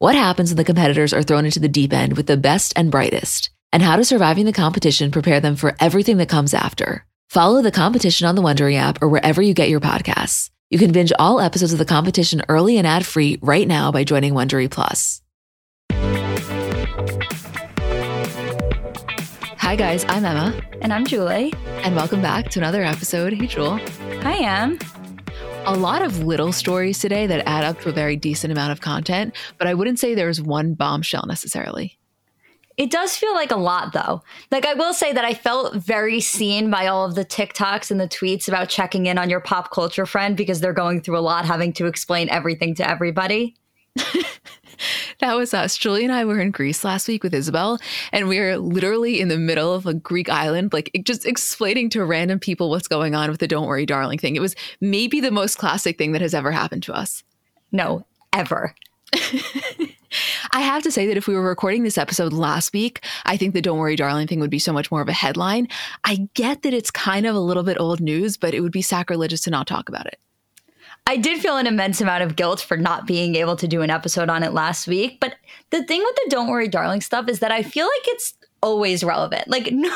What happens when the competitors are thrown into the deep end with the best and brightest? And how does surviving the competition prepare them for everything that comes after? Follow the competition on the Wondery app or wherever you get your podcasts. You can binge all episodes of the competition early and ad free right now by joining Wondery Plus. Hi, guys. I'm Emma. And I'm Julie. And welcome back to another episode. Hey, Jewel. Hi, Em a lot of little stories today that add up to a very decent amount of content, but I wouldn't say there's one bombshell necessarily. It does feel like a lot though. Like I will say that I felt very seen by all of the TikToks and the tweets about checking in on your pop culture friend because they're going through a lot having to explain everything to everybody. that was us. Julie and I were in Greece last week with Isabel, and we were literally in the middle of a Greek island, like just explaining to random people what's going on with the Don't Worry Darling thing. It was maybe the most classic thing that has ever happened to us. No, ever. I have to say that if we were recording this episode last week, I think the Don't Worry Darling thing would be so much more of a headline. I get that it's kind of a little bit old news, but it would be sacrilegious to not talk about it. I did feel an immense amount of guilt for not being able to do an episode on it last week. But the thing with the Don't Worry Darling stuff is that I feel like it's always relevant. Like no,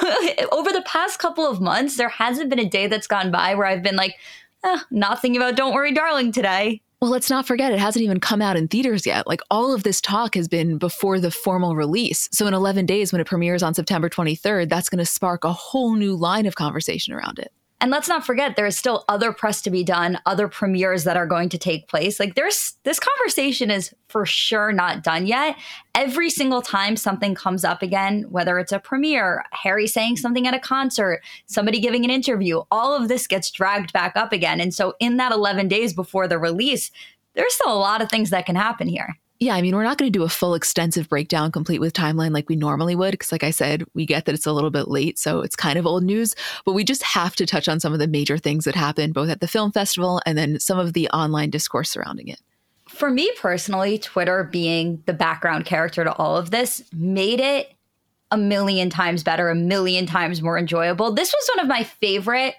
over the past couple of months, there hasn't been a day that's gone by where I've been like, eh, not thinking about Don't Worry Darling today. Well, let's not forget, it hasn't even come out in theaters yet. Like all of this talk has been before the formal release. So in 11 days, when it premieres on September 23rd, that's going to spark a whole new line of conversation around it. And let's not forget, there is still other press to be done, other premieres that are going to take place. Like, there's this conversation is for sure not done yet. Every single time something comes up again, whether it's a premiere, Harry saying something at a concert, somebody giving an interview, all of this gets dragged back up again. And so, in that 11 days before the release, there's still a lot of things that can happen here. Yeah, I mean, we're not going to do a full extensive breakdown complete with timeline like we normally would, because, like I said, we get that it's a little bit late, so it's kind of old news. But we just have to touch on some of the major things that happened both at the film festival and then some of the online discourse surrounding it. For me personally, Twitter being the background character to all of this made it a million times better, a million times more enjoyable. This was one of my favorite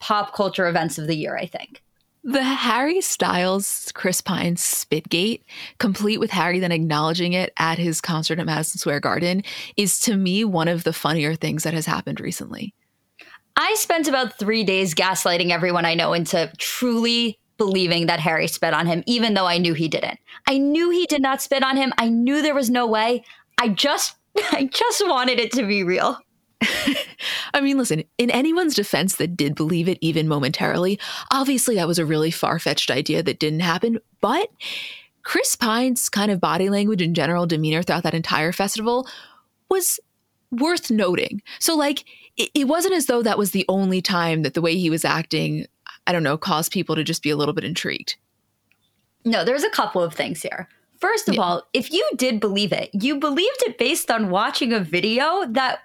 pop culture events of the year, I think. The Harry Styles Chris Pine Spitgate, complete with Harry then acknowledging it at his concert at Madison Square Garden, is to me one of the funnier things that has happened recently. I spent about three days gaslighting everyone I know into truly believing that Harry spit on him, even though I knew he didn't. I knew he did not spit on him. I knew there was no way. I just I just wanted it to be real. I mean, listen, in anyone's defense that did believe it even momentarily, obviously that was a really far fetched idea that didn't happen. But Chris Pine's kind of body language and general demeanor throughout that entire festival was worth noting. So, like, it, it wasn't as though that was the only time that the way he was acting, I don't know, caused people to just be a little bit intrigued. No, there's a couple of things here. First of yeah. all, if you did believe it, you believed it based on watching a video that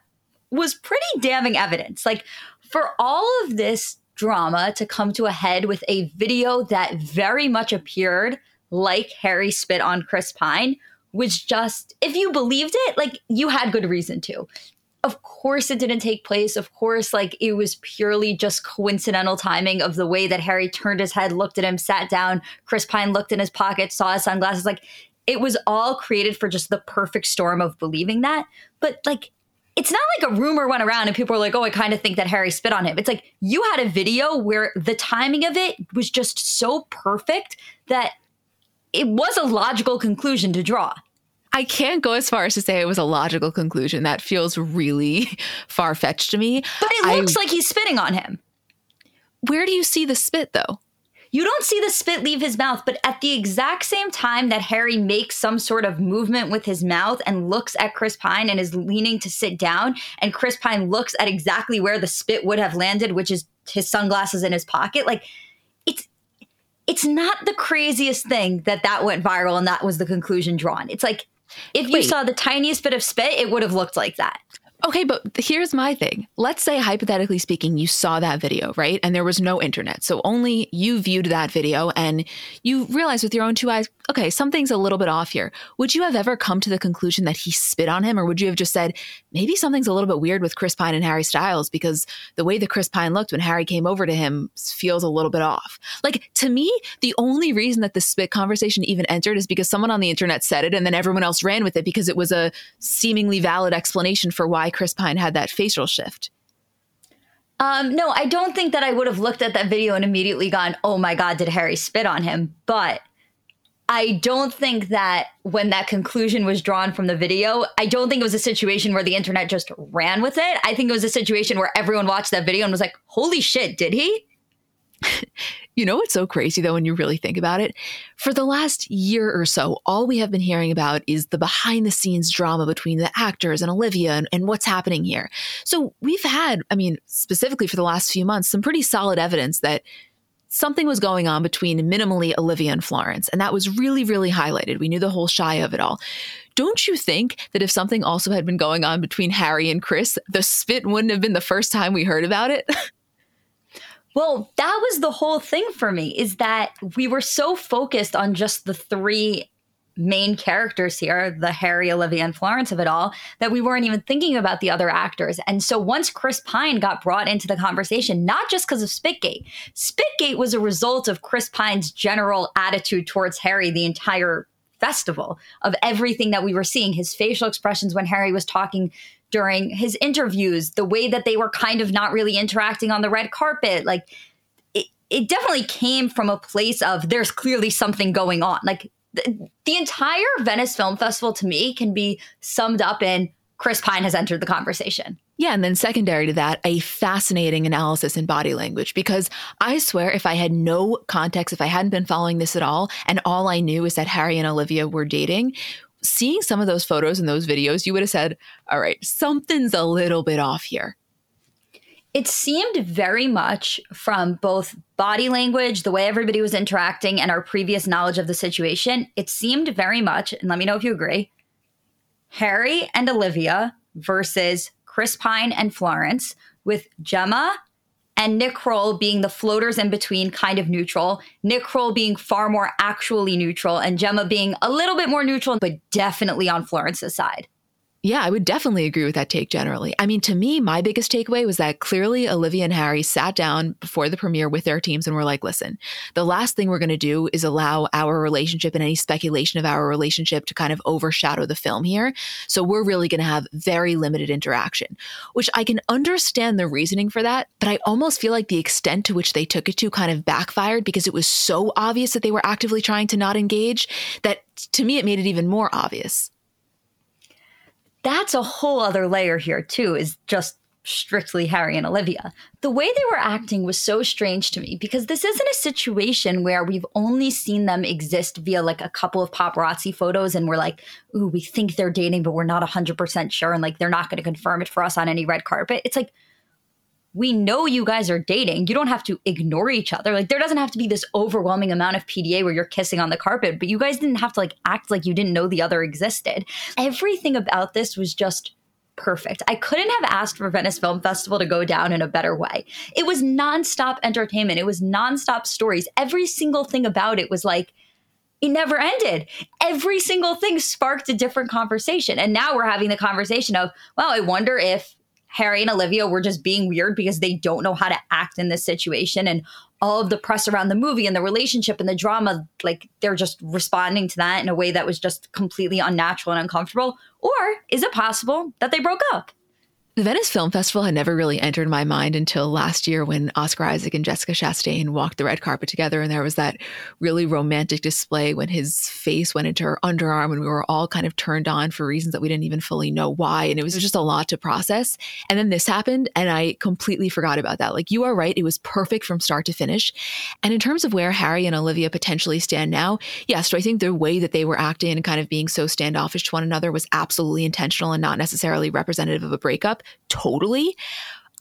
was pretty damning evidence. Like, for all of this drama to come to a head with a video that very much appeared like Harry spit on Chris Pine was just, if you believed it, like you had good reason to. Of course, it didn't take place. Of course, like it was purely just coincidental timing of the way that Harry turned his head, looked at him, sat down. Chris Pine looked in his pocket, saw his sunglasses. Like it was all created for just the perfect storm of believing that. But like, it's not like a rumor went around and people were like, oh, I kind of think that Harry spit on him. It's like you had a video where the timing of it was just so perfect that it was a logical conclusion to draw. I can't go as far as to say it was a logical conclusion. That feels really far fetched to me. But it looks I, like he's spitting on him. Where do you see the spit, though? You don't see the spit leave his mouth, but at the exact same time that Harry makes some sort of movement with his mouth and looks at Chris Pine and is leaning to sit down, and Chris Pine looks at exactly where the spit would have landed, which is his sunglasses in his pocket, like it's it's not the craziest thing that that went viral and that was the conclusion drawn. It's like If you Wait. saw the tiniest bit of spit, it would have looked like that. Okay, but here's my thing. Let's say, hypothetically speaking, you saw that video, right? And there was no internet. So only you viewed that video and you realized with your own two eyes, okay, something's a little bit off here. Would you have ever come to the conclusion that he spit on him? Or would you have just said, maybe something's a little bit weird with Chris Pine and Harry Styles because the way that Chris Pine looked when Harry came over to him feels a little bit off? Like, to me, the only reason that the spit conversation even entered is because someone on the internet said it and then everyone else ran with it because it was a seemingly valid explanation for why Chris Pine had that facial shift. Um, no, I don't think that I would have looked at that video and immediately gone, oh my God, did Harry spit on him? But I don't think that when that conclusion was drawn from the video, I don't think it was a situation where the internet just ran with it. I think it was a situation where everyone watched that video and was like, holy shit, did he? you know what's so crazy though, when you really think about it? For the last year or so, all we have been hearing about is the behind the scenes drama between the actors and Olivia and, and what's happening here. So we've had, I mean, specifically for the last few months, some pretty solid evidence that something was going on between minimally Olivia and Florence. And that was really, really highlighted. We knew the whole Shia of it all. Don't you think that if something also had been going on between Harry and Chris, the spit wouldn't have been the first time we heard about it? Well, that was the whole thing for me is that we were so focused on just the three main characters here, the Harry, Olivia, and Florence of it all, that we weren't even thinking about the other actors. And so once Chris Pine got brought into the conversation, not just because of Spitgate, Spitgate was a result of Chris Pine's general attitude towards Harry the entire festival of everything that we were seeing, his facial expressions when Harry was talking during his interviews, the way that they were kind of not really interacting on the red carpet, like it, it definitely came from a place of there's clearly something going on. Like the, the entire Venice Film Festival to me can be summed up in Chris Pine has entered the conversation. Yeah, and then secondary to that, a fascinating analysis in body language because I swear if I had no context, if I hadn't been following this at all, and all I knew is that Harry and Olivia were dating, seeing some of those photos and those videos, you would have said, all right, something's a little bit off here. It seemed very much from both body language, the way everybody was interacting, and our previous knowledge of the situation, it seemed very much, and let me know if you agree, Harry and Olivia versus Chris Pine and Florence, with Gemma and Nick Kroll being the floaters in between, kind of neutral, Nick Kroll being far more actually neutral, and Gemma being a little bit more neutral, but definitely on Florence's side. Yeah, I would definitely agree with that take generally. I mean, to me, my biggest takeaway was that clearly Olivia and Harry sat down before the premiere with their teams and were like, listen, the last thing we're going to do is allow our relationship and any speculation of our relationship to kind of overshadow the film here. So we're really going to have very limited interaction, which I can understand the reasoning for that. But I almost feel like the extent to which they took it to kind of backfired because it was so obvious that they were actively trying to not engage that to me, it made it even more obvious that's a whole other layer here too is just strictly Harry and Olivia. The way they were acting was so strange to me because this isn't a situation where we've only seen them exist via like a couple of paparazzi photos and we're like, ooh, we think they're dating, but we're not 100% sure. And like, they're not going to confirm it for us on any red carpet. It's like, we know you guys are dating. You don't have to ignore each other. Like there doesn't have to be this overwhelming amount of PDA where you're kissing on the carpet, but you guys didn't have to like act like you didn't know the other existed. Everything about this was just perfect. I couldn't have asked for Venice Film Festival to go down in a better way. It was nonstop entertainment. It was nonstop stories. Every single thing about it was like it never ended. Every single thing sparked a different conversation. And now we're having the conversation of, well, I wonder if Harry and Olivia were just being weird because they don't know how to act in this situation. And all of the press around the movie and the relationship and the drama, like they're just responding to that in a way that was just completely unnatural and uncomfortable. Or is it possible that they broke up? The Venice Film Festival had never really entered my mind until last year when Oscar Isaac and Jessica Chastain walked the red carpet together. And there was that really romantic display when his face went into her underarm and we were all kind of turned on for reasons that we didn't even fully know why. And it was just a lot to process. And then this happened and I completely forgot about that. Like you are right. It was perfect from start to finish. And in terms of where Harry and Olivia potentially stand now, yes, do I think the way that they were acting and kind of being so standoffish to one another was absolutely intentional and not necessarily representative of a breakup totally.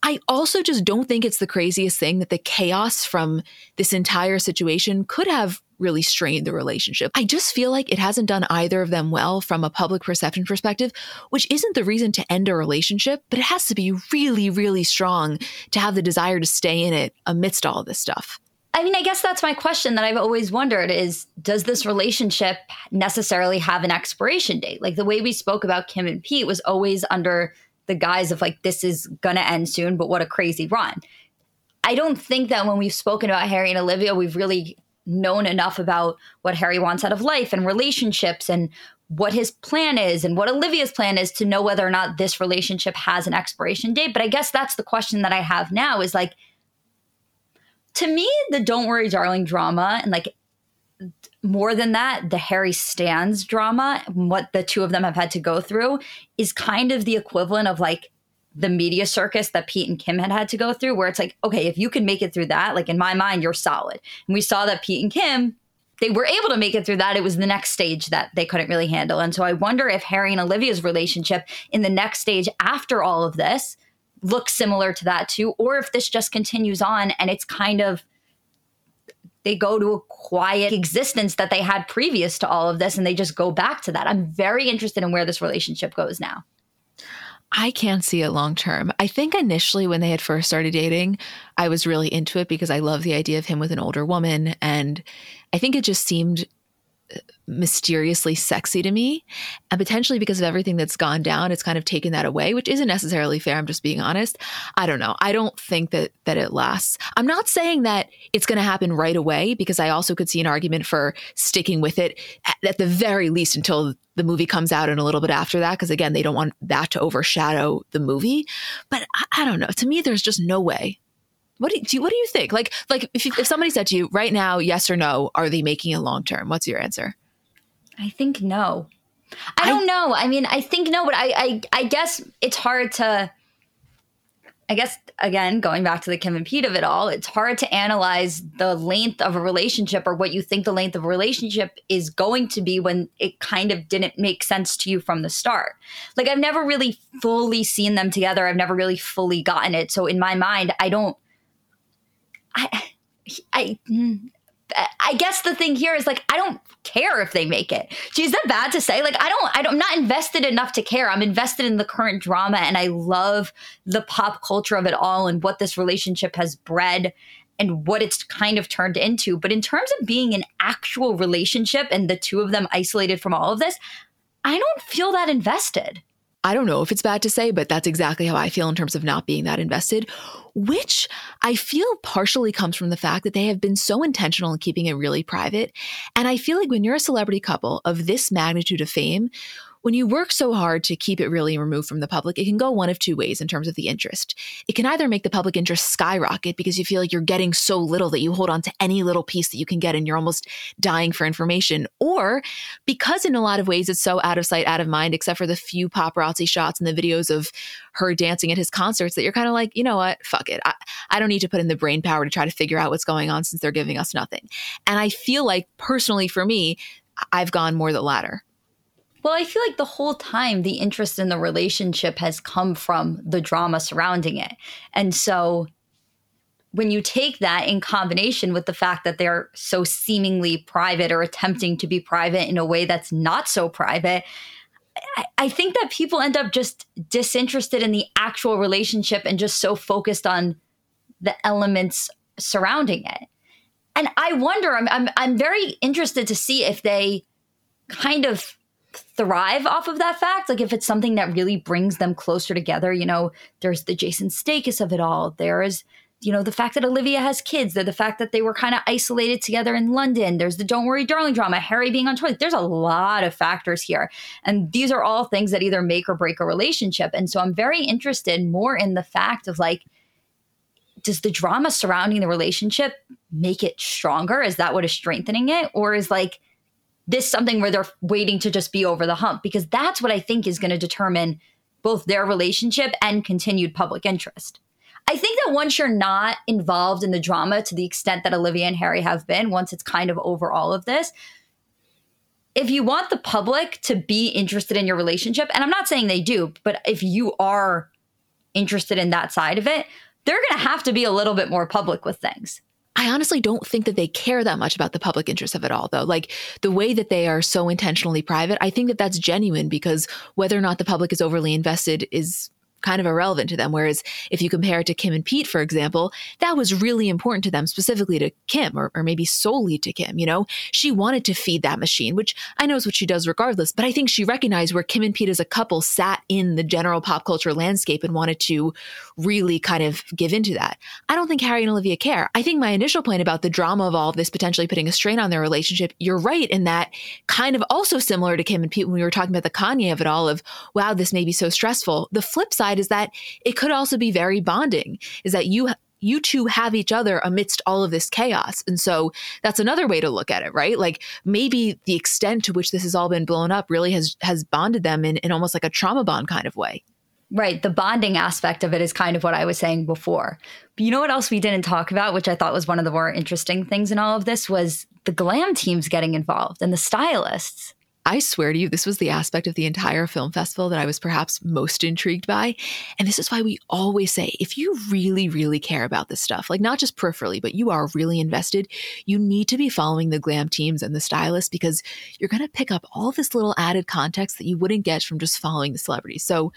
I also just don't think it's the craziest thing that the chaos from this entire situation could have really strained the relationship. I just feel like it hasn't done either of them well from a public perception perspective, which isn't the reason to end a relationship, but it has to be really, really strong to have the desire to stay in it amidst all this stuff. I mean, I guess that's my question that I've always wondered is does this relationship necessarily have an expiration date? Like the way we spoke about Kim and Pete was always under the guise of like this is to end soon, but what a crazy run. I don't think that when we've spoken about Harry and Olivia, we've really known enough about what Harry wants out of life and relationships and what his plan is and what Olivia's plan is to know whether or not this relationship has an expiration date. But I guess that's the question that I have now is like, to me, the Don't Worry Darling drama and like more than that, the Harry Stans drama, what the two of them have had to go through is kind of the equivalent of like the media circus that Pete and Kim had had to go through, where it's like, okay, if you can make it through that, like in my mind, you're solid. And we saw that Pete and Kim, they were able to make it through that. It was the next stage that they couldn't really handle. And so I wonder if Harry and Olivia's relationship in the next stage after all of this looks similar to that too, or if this just continues on and it's kind of they go to a quiet existence that they had previous to all of this and they just go back to that. I'm very interested in where this relationship goes now. I can't see it long term. I think initially when they had first started dating, I was really into it because I love the idea of him with an older woman. And I think it just seemed mysteriously sexy to me. And potentially because of everything that's gone down, it's kind of taken that away, which isn't necessarily fair. I'm just being honest. I don't know. I don't think that that it lasts. I'm not saying that it's going to happen right away because I also could see an argument for sticking with it at, at the very least until the movie comes out and a little bit after that because again, they don't want that to overshadow the movie. But I, I don't know. To me there's just no way what do you, what do you think? Like like if if somebody said to you right now, yes or no, are they making it long term? What's your answer? I think no. I, I don't know. I mean, I think no, but I, I I guess it's hard to I guess again, going back to the Kim and Pete of it all, it's hard to analyze the length of a relationship or what you think the length of a relationship is going to be when it kind of didn't make sense to you from the start. Like I've never really fully seen them together. I've never really fully gotten it. So in my mind, I don't I, I, mm, I guess the thing here is like I don't care if they make it. Is that bad to say? Like I don't, I don't, I'm not invested enough to care. I'm invested in the current drama, and I love the pop culture of it all and what this relationship has bred and what it's kind of turned into. But in terms of being an actual relationship and the two of them isolated from all of this, I don't feel that invested. I don't know if it's bad to say, but that's exactly how I feel in terms of not being that invested, which I feel partially comes from the fact that they have been so intentional in keeping it really private. And I feel like when you're a celebrity couple of this magnitude of fame, when you work so hard to keep it really removed from the public, it can go one of two ways in terms of the interest. It can either make the public interest skyrocket because you feel like you're getting so little that you hold on to any little piece that you can get and you're almost dying for information, or because in a lot of ways it's so out of sight, out of mind, except for the few paparazzi shots and the videos of her dancing at his concerts that you're kind of like, you know what, fuck it. I, I don't need to put in the brain power to try to figure out what's going on since they're giving us nothing. And I feel like personally for me, I've gone more the latter. Well, I feel like the whole time the interest in the relationship has come from the drama surrounding it. And so when you take that in combination with the fact that they're so seemingly private or attempting to be private in a way that's not so private, I, I think that people end up just disinterested in the actual relationship and just so focused on the elements surrounding it. And I wonder, I'm, I'm, I'm very interested to see if they kind of thrive off of that fact. Like if it's something that really brings them closer together, you know, there's the Jason Sudeikis of it all. There is, you know, the fact that Olivia has kids. There's the fact that they were kind of isolated together in London. There's the Don't Worry Darling drama, Harry being on tour. There's a lot of factors here. And these are all things that either make or break a relationship. And so I'm very interested more in the fact of like, does the drama surrounding the relationship make it stronger? Is that what is strengthening it? Or is like, this something where they're waiting to just be over the hump because that's what I think is going to determine both their relationship and continued public interest. I think that once you're not involved in the drama to the extent that Olivia and Harry have been, once it's kind of over all of this, if you want the public to be interested in your relationship, and I'm not saying they do, but if you are interested in that side of it, they're going to have to be a little bit more public with things. I honestly don't think that they care that much about the public interest of it all, though. Like the way that they are so intentionally private, I think that that's genuine because whether or not the public is overly invested is kind of irrelevant to them. Whereas if you compare it to Kim and Pete, for example, that was really important to them, specifically to Kim, or, or maybe solely to Kim. You know, she wanted to feed that machine, which I know is what she does regardless. But I think she recognized where Kim and Pete as a couple sat in the general pop culture landscape and wanted to really kind of give into that. I don't think Harry and Olivia care. I think my initial point about the drama of all of this potentially putting a strain on their relationship, you're right in that kind of also similar to Kim and Pete when we were talking about the Kanye of it all of, wow, this may be so stressful. The flip side is that it could also be very bonding, is that you you two have each other amidst all of this chaos. And so that's another way to look at it, right? Like maybe the extent to which this has all been blown up really has has bonded them in, in almost like a trauma bond kind of way. Right. The bonding aspect of it is kind of what I was saying before. But you know what else we didn't talk about, which I thought was one of the more interesting things in all of this was the glam teams getting involved and the stylists. I swear to you, this was the aspect of the entire film festival that I was perhaps most intrigued by. And this is why we always say if you really, really care about this stuff, like not just peripherally, but you are really invested, you need to be following the glam teams and the stylists because you're going to pick up all this little added context that you wouldn't get from just following the celebrities. So,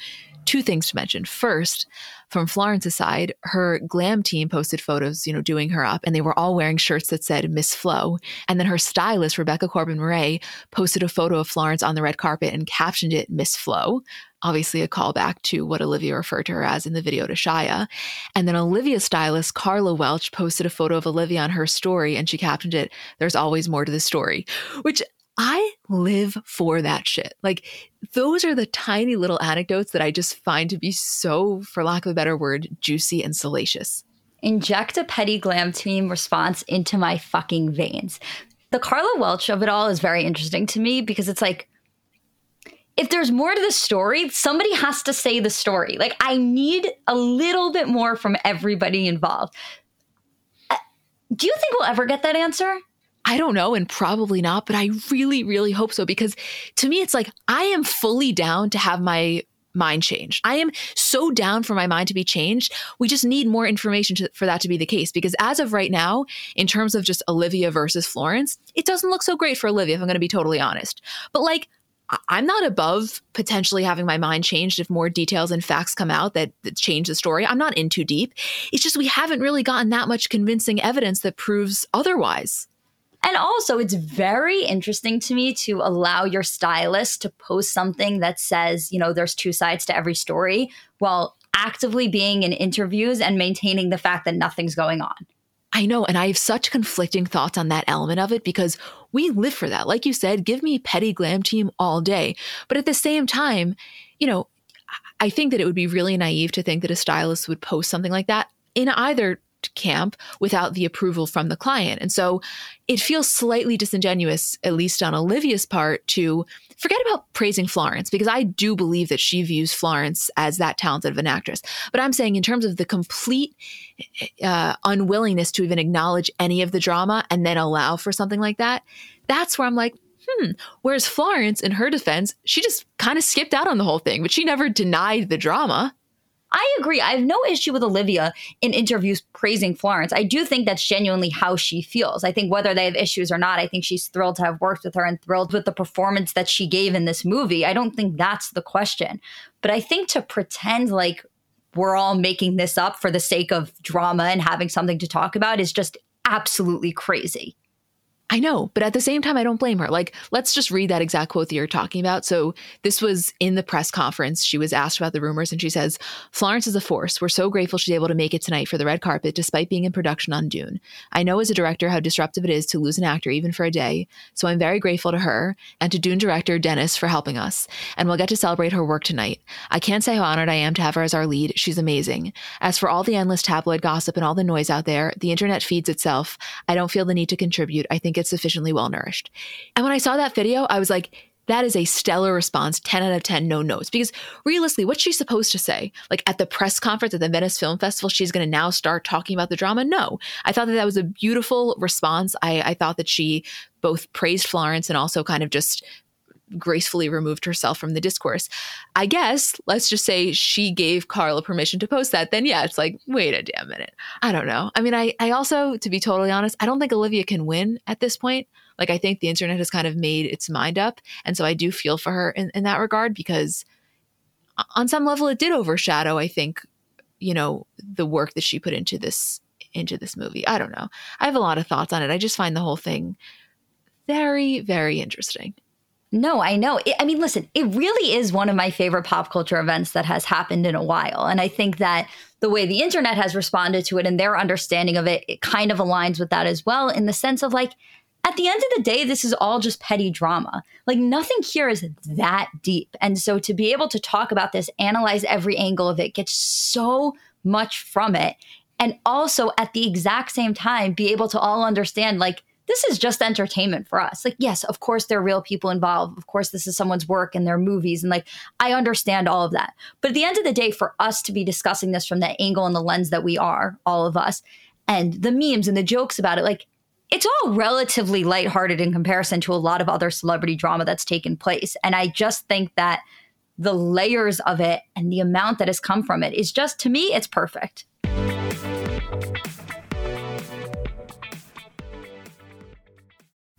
two things to mention. First, from Florence's side, her glam team posted photos, you know, doing her up, and they were all wearing shirts that said Miss Flo. And then her stylist, Rebecca Corbin Murray, posted a photo of Florence on the red carpet and captioned it Miss Flo. Obviously, a callback to what Olivia referred to her as in the video to Shia. And then Olivia's stylist, Karla Welch, posted a photo of Olivia on her story and she captioned it, There's always more to the story, which I live for that shit. Like, those are the tiny little anecdotes that I just find to be so, for lack of a better word, juicy and salacious. Inject a petty glam team response into my fucking veins. The Karla Welch of it all is very interesting to me because it's like, if there's more to the story, somebody has to say the story. Like, I need a little bit more from everybody involved. Uh, do you think we'll ever get that answer? I don't know, and probably not, but I really, really hope so because to me, it's like I am fully down to have my mind changed. I am so down for my mind to be changed. We just need more information to, for that to be the case because as of right now, in terms of just Olivia versus Florence, it doesn't look so great for Olivia, if I'm going to be totally honest. But like, I'm not above potentially having my mind changed if more details and facts come out that, that, change the story. I'm not in too deep. It's just we haven't really gotten that much convincing evidence that proves otherwise. And also, it's very interesting to me to allow your stylist to post something that says, you know, there's two sides to every story while actively being in interviews and maintaining the fact that nothing's going on. I know. And I have such conflicting thoughts on that element of it because we live for that. Like you said, give me petty glam team all day. But at the same time, you know, I think that it would be really naive to think that a stylist would post something like that in either camp without the approval from the client. And so it feels slightly disingenuous, at least on Olivia's part, to forget about praising Florence, because I do believe that she views Florence as that talented of an actress. But I'm saying, in terms of the complete uh, unwillingness to even acknowledge any of the drama and then allow for something like that, that's where I'm like, hmm. Whereas Florence, in her defense, she just kind of skipped out on the whole thing, but she never denied the drama. I agree. I have no issue with Olivia in interviews praising Florence. I do think that's genuinely how she feels. I think whether they have issues or not, I think she's thrilled to have worked with her and thrilled with the performance that she gave in this movie. I don't think that's the question. But I think to pretend like we're all making this up for the sake of drama and having something to talk about is just absolutely crazy. I know, but at the same time, I don't blame her. Like, let's just read that exact quote that you're talking about. So, this was in the press conference. She was asked about the rumors, and she says, Florence is a force. We're so grateful she's able to make it tonight for the red carpet, despite being in production on Dune. I know as a director how disruptive it is to lose an actor, even for a day. So, I'm very grateful to her and to Dune director Denis for helping us. And we'll get to celebrate her work tonight. I can't say how honored I am to have her as our lead. She's amazing. As for all the endless tabloid gossip and all the noise out there, the internet feeds itself. I don't feel the need to contribute. I think it's sufficiently well nourished. And when I saw that video, I was like, that is a stellar response, 10 out of 10, no notes. Because realistically, what's she supposed to say? Like at the press conference at the Venice Film Festival, she's going to now start talking about the drama? No. I thought that that was a beautiful response. I, I thought that she both praised Florence and also kind of just gracefully removed herself from the discourse. I guess, let's just say she gave Karla permission to post that, then yeah, it's like, wait a damn minute. I don't know. I mean, I, I also, to be totally honest, I don't think Olivia can win at this point. Like, I think the internet has kind of made its mind up. And so I do feel for her in, in that regard because on some level it did overshadow, I think, you know, the work that she put into this into this movie. I don't know. I have a lot of thoughts on it. I just find the whole thing very, very interesting. No, I know. It, I mean, listen, it really is one of my favorite pop culture events that has happened in a while. And I think that the way the internet has responded to it and their understanding of it, it kind of aligns with that as well, in the sense of like, at the end of the day, this is all just petty drama. Like nothing here is that deep. And so to be able to talk about this, analyze every angle of it, get so much from it, and also at the exact same time be able to all understand like this is just entertainment for us. Like, yes, of course, there are real people involved. Of course, this is someone's work and their movies. And like, I understand all of that. But at the end of the day, for us to be discussing this from the angle and the lens that we are, all of us, and the memes and the jokes about it, like, it's all relatively lighthearted in comparison to a lot of other celebrity drama that's taken place. And I just think that the layers of it and the amount that has come from it is just, to me, it's perfect.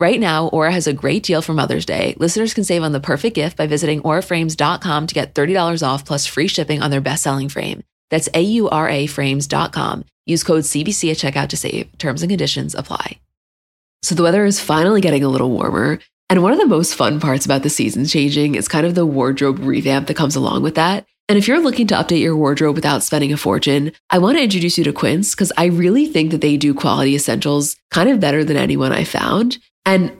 Right now, Aura has a great deal for Mother's Day. Listeners can save on the perfect gift by visiting auraframes.com to get $30 off plus free shipping on their best-selling frame. That's A-U-R-A frames.com. Use code CBC at checkout to save. Terms and conditions apply. So the weather is finally getting a little warmer. And one of the most fun parts about the seasons changing is kind of the wardrobe revamp that comes along with that. And if you're looking to update your wardrobe without spending a fortune, I want to introduce you to Quince because I really think that they do quality essentials kind of better than anyone I found. And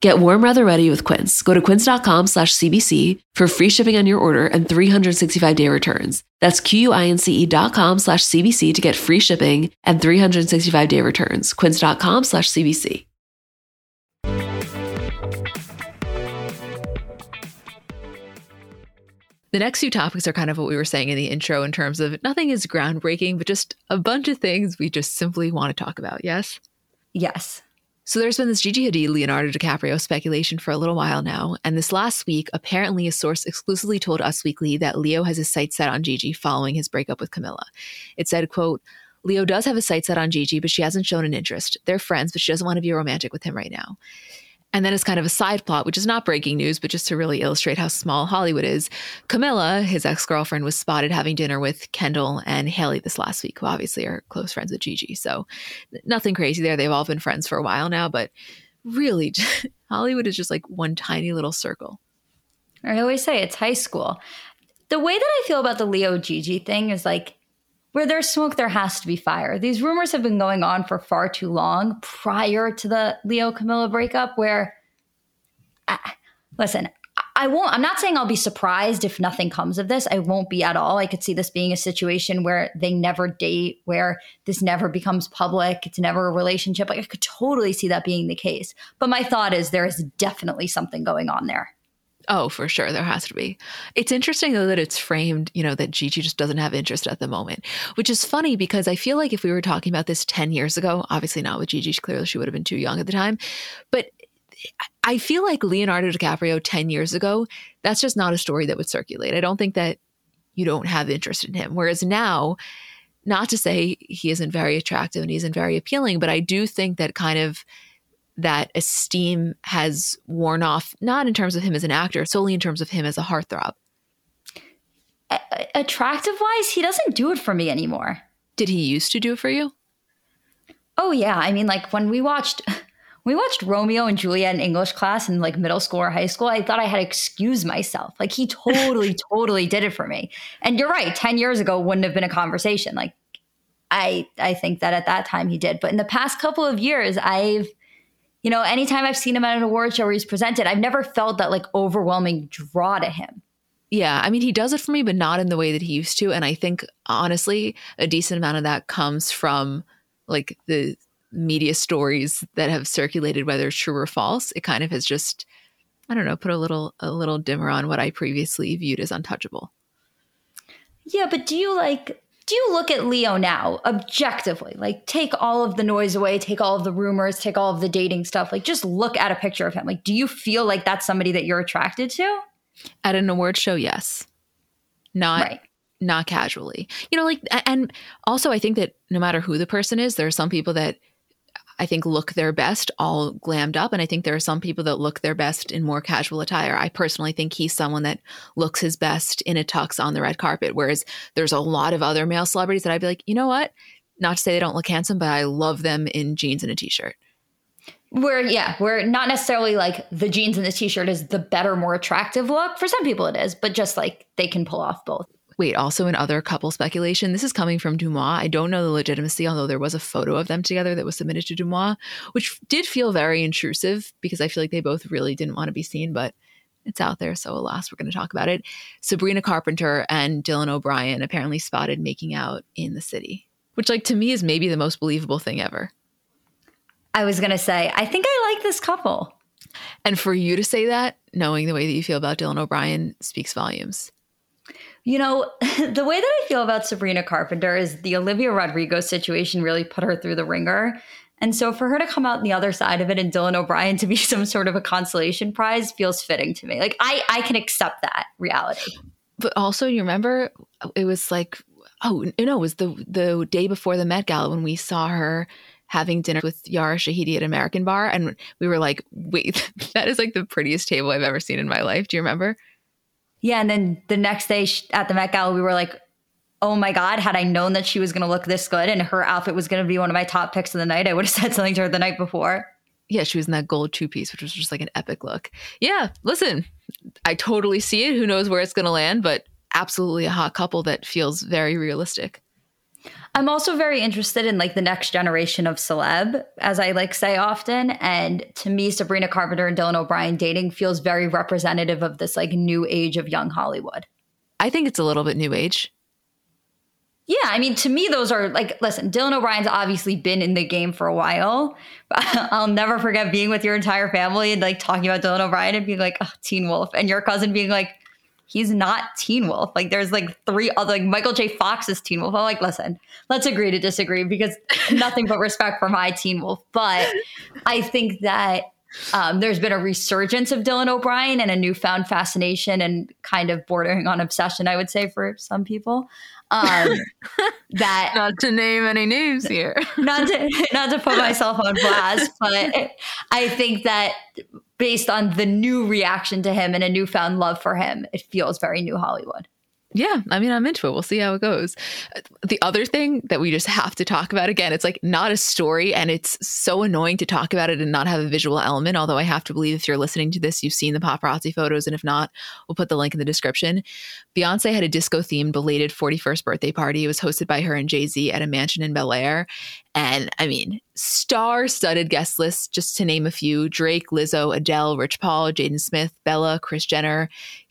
Get warm weather ready with Quince. Go to quince.com slash CBC for free shipping on your order and 365 day returns. That's Q-U-I-N-C-E dot com slash CBC to get free shipping and 365 day returns. Quince.com slash CBC. The next few topics are kind of what we were saying in the intro in terms of nothing is groundbreaking, but just a bunch of things we just simply want to talk about. Yes? Yes. So there's been this Gigi Hadid Leonardo DiCaprio speculation for a little while now, and this last week, apparently a source exclusively told Us Weekly that Leo has his sights set on Gigi following his breakup with Camila. It said, quote, Leo does have a sight set on Gigi, but she hasn't shown an interest. They're friends, but she doesn't want to be romantic with him right now. And then as kind of a side plot, which is not breaking news, but just to really illustrate how small Hollywood is, Camila, his ex girlfriend, was spotted having dinner with Kendall and Hailey this last week, who obviously are close friends with Gigi. So nothing crazy there. They've all been friends for a while now, but really, Hollywood is just like one tiny little circle. I always say it's high school. The way that I feel about the Leo Gigi thing is like, where there's smoke, there has to be fire. These rumors have been going on for far too long prior to the Leo Camila breakup, where, listen, I won't, I'm not saying I'll be surprised if nothing comes of this. I won't be at all. I could see this being a situation where they never date, where this never becomes public. It's never a relationship. Like I could totally see that being the case. But my thought is there is definitely something going on there. Oh, for sure. There has to be. It's interesting, though, that it's framed, you know, that Gigi just doesn't have interest at the moment, which is funny because I feel like if we were talking about this 10 years ago, obviously not with Gigi, clearly she would have been too young at the time. But I feel like Leonardo DiCaprio 10 years ago, that's just not a story that would circulate. I don't think that you don't have interest in him. Whereas now, not to say he isn't very attractive and he isn't very appealing, but I do think that kind of that esteem has worn off, not in terms of him as an actor, solely in terms of him as a heartthrob. attractive wise, he doesn't do it for me anymore. Did he used to do it for you? Oh yeah, I mean like when we watched we watched Romeo and Juliet in English class in like middle school or high school, I thought I had to excuse myself. Like he totally, totally did it for me. And you're right, 10 years ago wouldn't have been a conversation. Like I I think that at that time he did. But in the past couple of years, I've you know, anytime I've seen him at an award show where he's presented, I've never felt that like overwhelming draw to him. Yeah, I mean, he does it for me, but not in the way that he used to. And I think, honestly, a decent amount of that comes from like the media stories that have circulated, whether it's true or false. It kind of has just, I don't know, put a little a little dimmer on what I previously viewed as untouchable. Yeah, but do you like do you look at Leo now objectively? Like, take all of the noise away, take all of the rumors, take all of the dating stuff. Like, just look at a picture of him. Like, do you feel like that's somebody that you're attracted to? At an award show, yes. Not right. not casually. You know, like, and also I think that no matter who the person is, there are some people that I think look their best all glammed up. And I think there are some people that look their best in more casual attire. I personally think he's someone that looks his best in a tux on the red carpet. Whereas there's a lot of other male celebrities that I'd be like, you know what? Not to say they don't look handsome, but I love them in jeans and a t shirt. Where, yeah, we're not necessarily like the jeans and the t shirt is the better, more attractive look. For some people it is, but just like they can pull off both. Wait, also in other couple speculation, this is coming from DeuxMoi. I don't know the legitimacy, although there was a photo of them together that was submitted to DeuxMoi, which did feel very intrusive because I feel like they both really didn't want to be seen, but it's out there. So, alas, we're going to talk about it. Sabrina Carpenter and Dylan O'Brien apparently spotted making out in the city, which, like, to me is maybe the most believable thing ever. I was going to say, I think I like this couple. And for you to say that, knowing the way that you feel about Dylan O'Brien, speaks volumes. You know, the way that I feel about Sabrina Carpenter is the Olivia Rodrigo situation really put her through the ringer. And so for her to come out on the other side of it and Dylan O'Brien to be some sort of a consolation prize feels fitting to me. Like I I can accept that reality. But also you remember it was like oh no, it was the the day before the Met Gala when we saw her having dinner with Yara Shahidi at American Bar and we were like, wait, that is like the prettiest table I've ever seen in my life. Do you remember? Yeah, and then the next day at the Met Gala, we were like, oh my God, had I known that she was going to look this good and her outfit was going to be one of my top picks of the night, I would have said something to her the night before. Yeah, she was in that gold two piece, which was just like an epic look. Yeah, listen, I totally see it. Who knows where it's going to land, but absolutely a hot couple that feels very realistic. I'm also very interested in like the next generation of celeb, as I like say often. And to me, Sabrina Carpenter and Dylan O'Brien dating feels very representative of this like new age of young Hollywood. I think it's a little bit new age. Yeah, I mean, to me, those are like, listen, Dylan O'Brien's obviously been in the game for a while. I'll never forget being with your entire family and like talking about Dylan O'Brien and being like, oh, Teen Wolf, and your cousin being like, he's not Teen Wolf. Like there's like three other like Michael J. Fox is Teen Wolf. I'm like, listen, let's agree to disagree because nothing but respect for my Teen Wolf. But I think that um, there's been a resurgence of Dylan O'Brien and a newfound fascination and kind of bordering on obsession, I would say, for some people. Um, that not to name any names here, not to not to put myself on blast, but I think that based on the new reaction to him and a newfound love for him, it feels very new Hollywood. Yeah, I mean, I'm into it. We'll see how it goes. Uh, the other thing that we just have to talk about again, it's like not a story, and it's so annoying to talk about it and not have a visual element. Although I have to believe if you're listening to this, you've seen the paparazzi photos, and if not, we'll put the link in the description. Beyonce had a disco themed belated 41st birthday party. It was hosted by her and Jay Z at a mansion in Bel Air. And I mean, star studded guest list, just to name a few Drake, Lizzo, Adele, Rich Paul, Jaden Smith, Bella, Kris Jenner.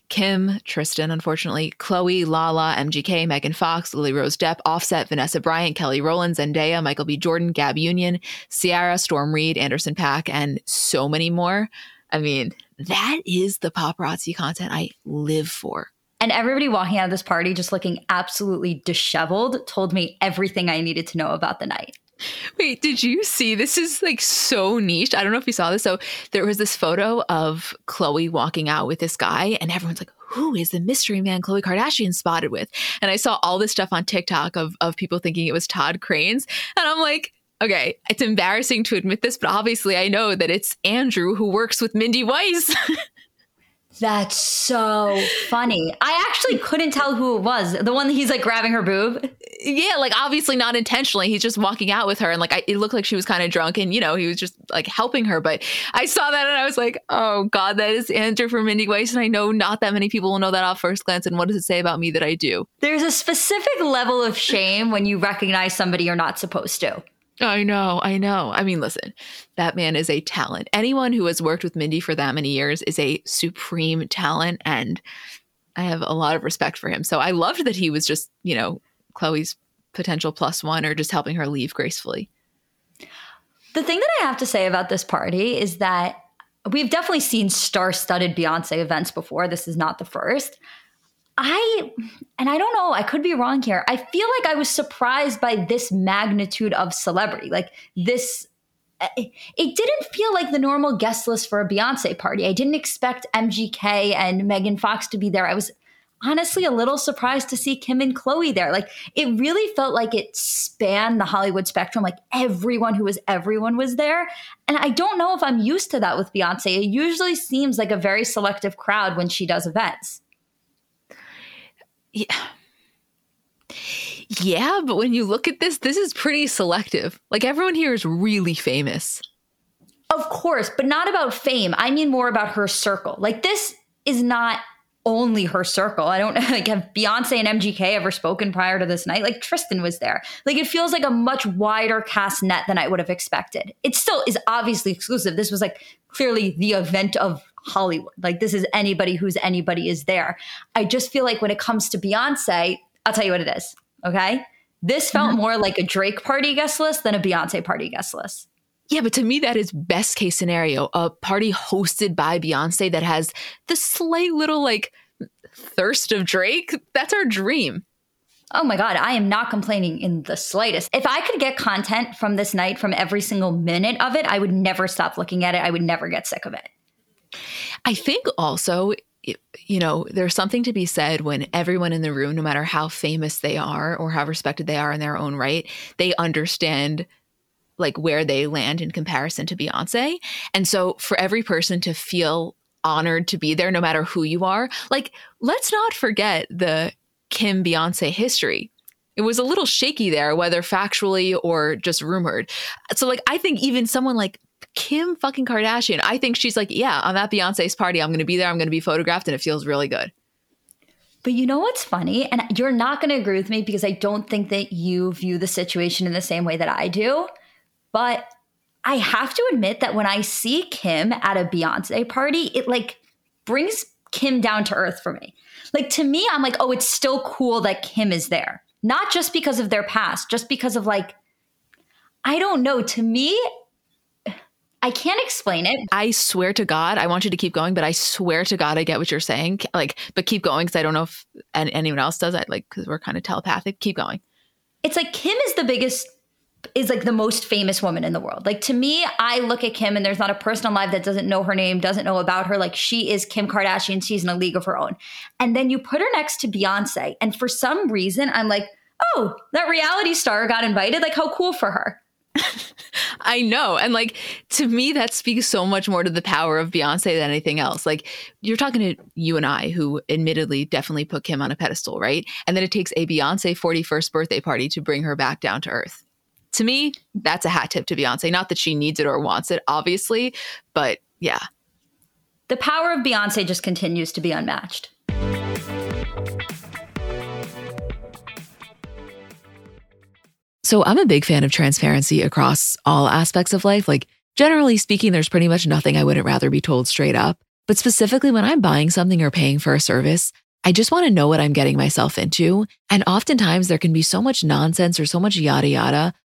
Kim, Tristan, unfortunately, Khloe, Lala, MGK, Megan Fox, Lily Rose Depp, Offset, Vanessa Bryant, Kelly Rowland, Zendaya, Michael B. Jordan, Gab Union, Ciara, Storm Reid, Anderson .Paak, and so many more. I mean, that is the paparazzi content I live for. And everybody walking out of this party just looking absolutely disheveled told me everything I needed to know about the night. Wait, did you see? This is like so niche. I don't know if you saw this. So there was this photo of Khloé walking out with this guy, and everyone's like, who is the mystery man Khloé Kardashian spotted with? And I saw all this stuff on TikTok of, of people thinking it was Todd Cranes. And I'm like, okay, it's embarrassing to admit this, but obviously I know that it's Andrew who works with Mindy Weiss. That's so funny. I actually couldn't tell who it was. The one that he's like grabbing her boob. Yeah, like obviously not intentionally. He's just walking out with her, and like I, it looked like she was kind of drunk, and you know he was just like helping her. But I saw that and I was like, oh god, that is Andrew from Mindy Weiss, and I know not that many people will know that off first glance. And what does it say about me that I do? There's a specific level of shame when you recognize somebody you're not supposed to. I know, I know. I mean, listen, that man is a talent. Anyone who has worked with Mindy for that many years is a supreme talent, and I have a lot of respect for him. So I loved that he was just, you know, Khloé's potential plus one or just helping her leave gracefully. The thing that I have to say about this party is that we've definitely seen star studded Beyonce events before. This is not the first. I, and I don't know, I could be wrong here. I feel like I was surprised by this magnitude of celebrity. Like this, it didn't feel like the normal guest list for a Beyonce party. I didn't expect MGK and Megan Fox to be there. I was honestly a little surprised to see Kim and Khloé there. Like it really felt like it spanned the Hollywood spectrum. Like everyone who was everyone was there. And I don't know if I'm used to that with Beyonce. It usually seems like a very selective crowd when she does events. Yeah. Yeah, but when you look at this, this is pretty selective. Like everyone here is really famous. Of course, but not about fame. I mean more about her circle. Like this is not only her circle. I don't like have Beyonce and MGK ever spoken prior to this night. Like Tristan was there. Like it feels like a much wider cast net than I would have expected. It still is obviously exclusive. This was like clearly the event of Hollywood. Like this is anybody who's anybody is there. I just feel like when it comes to Beyonce, I'll tell you what it is. Okay. This felt mm-hmm. more like a Drake party guest list than a Beyonce party guest list. Yeah, but to me, that is best case scenario. A party hosted by Beyonce that has the slight little like thirst of Drake. That's our dream. Oh my God, I am not complaining in the slightest. If I could get content from this night from every single minute of it, I would never stop looking at it. I would never get sick of it. I think also, you know, there's something to be said when everyone in the room, no matter how famous they are or how respected they are in their own right, they understand like where they land in comparison to Beyonce. And so for every person to feel honored to be there, no matter who you are, like let's not forget the Kim Beyonce history. It was a little shaky there, whether factually or just rumored. So, like, I think even someone like Kim fucking Kardashian. I think she's like, yeah, I'm at Beyonce's party. I'm to be there. I'm to be photographed, and it feels really good. But you know what's funny? And you're not going to agree with me because I don't think that you view the situation in the same way that I do. But I have to admit that when I see Kim at a Beyonce party, it like brings Kim down to earth for me. Like to me, I'm like, oh, it's still cool that Kim is there. Not just because of their past, just because of like, I don't know. To me, I can't explain it. I swear to God, I want you to keep going, but I swear to God, I get what you're saying. Like, but keep going because I don't know if anyone else does it. Like, because we're kind of telepathic. Keep going. It's like Kim is the biggest, is like the most famous woman in the world. Like to me, I look at Kim and there's not a person alive that doesn't know her name, doesn't know about her. Like she is Kim Kardashian. She's in a league of her own. And then you put her next to Beyonce, and for some reason, I'm like, oh, that reality star got invited. Like how cool for her. I know. And like to me, that speaks so much more to the power of Beyonce than anything else. Like you're talking to you and I, who admittedly definitely put Kim on a pedestal, right? And then it takes a Beyonce 41st birthday party to bring her back down to earth. To me, that's a hat tip to Beyonce. Not that she needs it or wants it, obviously, but yeah. The power of Beyonce just continues to be unmatched. So I'm a big fan of transparency across all aspects of life. Like, generally speaking, there's pretty much nothing I wouldn't rather be told straight up. But specifically, when I'm buying something or paying for a service, I just want to know what I'm getting myself into. And oftentimes there can be so much nonsense or so much yada yada.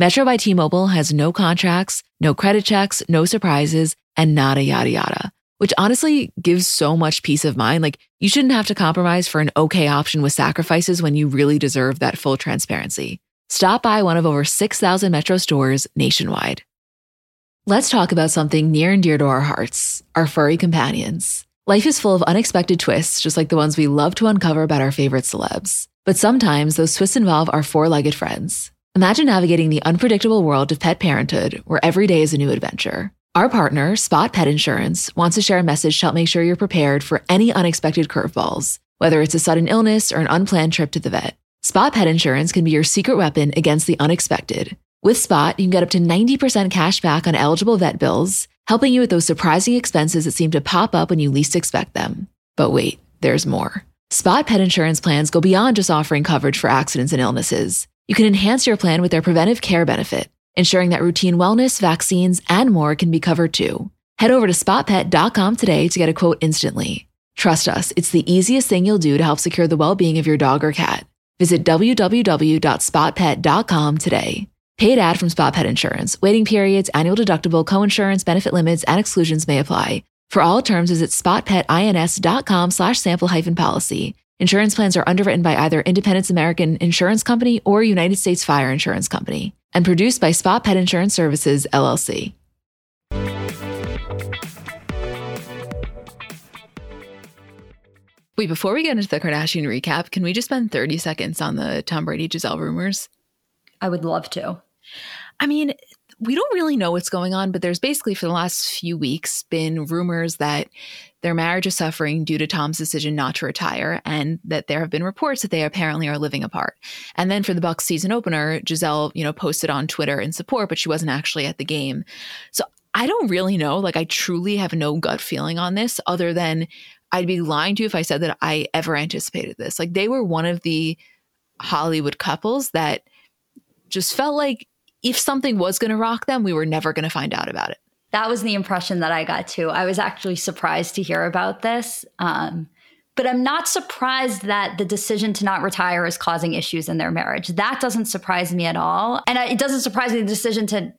Metro by T Mobile has no contracts, no credit checks, no surprises, and nada yada yada which honestly gives so much peace of mind. Like, you shouldn't have to compromise for an okay option with sacrifices when you really deserve that full transparency. Stop by one of over 6,000 Metro stores nationwide. Let's talk about something near and dear to our hearts our furry companions. Life is full of unexpected twists, just like the ones we love to uncover about our favorite celebs. But sometimes those twists involve our four legged friends. Imagine navigating the unpredictable world of pet parenthood, where every day is a new adventure. Our partner, Spot Pet Insurance, wants to share a message to help make sure you're prepared for any unexpected curveballs, whether it's a sudden illness or an unplanned trip to the vet. Spot Pet Insurance can be your secret weapon against the unexpected. With Spot, you can get up to 90% cash back on eligible vet bills, helping you with those surprising expenses that seem to pop up when you least expect them. But wait, there's more. Spot Pet Insurance plans go beyond just offering coverage for accidents and illnesses. You can enhance your plan with their preventive care benefit ensuring that routine wellness, vaccines, and more can be covered too. Head over to spotpet.com today to get a quote instantly. Trust us, it's the easiest thing you'll do to help secure the well being of your dog or cat. Visit www.spotpet.com today. Paid ad from Spot Pet Insurance. Waiting periods, annual deductible, coinsurance, benefit limits, and exclusions may apply. For all terms, visit spotpetins.com slash sample hyphen policy. Insurance plans are underwritten by either Independence American Insurance Company or United States Fire Insurance Company and produced by Spot Pet Insurance Services, LLC. Wait, before we get into the Kardashian recap, can we just spend 30 seconds on the Tom Brady Gisele rumors? I would love to. I mean, we don't really know what's going on, but there's basically for the last few weeks been rumors that their marriage is suffering due to Tom's decision not to retire, and that there have been reports that they apparently are living apart. And then for the Bucs season opener, Gisele, you know, posted on Twitter in support, but she wasn't actually at the game. So I don't really know. Like, I truly have no gut feeling on this, other than I'd be lying to you if I said that I ever anticipated this. Like, they were one of the Hollywood couples that just felt like if something was going to rock them, we were never going to find out about it. That was the impression that I got too. I was actually surprised to hear about this. Um, but I'm not surprised that the decision to not retire is causing issues in their marriage. That doesn't surprise me at all. And it doesn't surprise me the decision to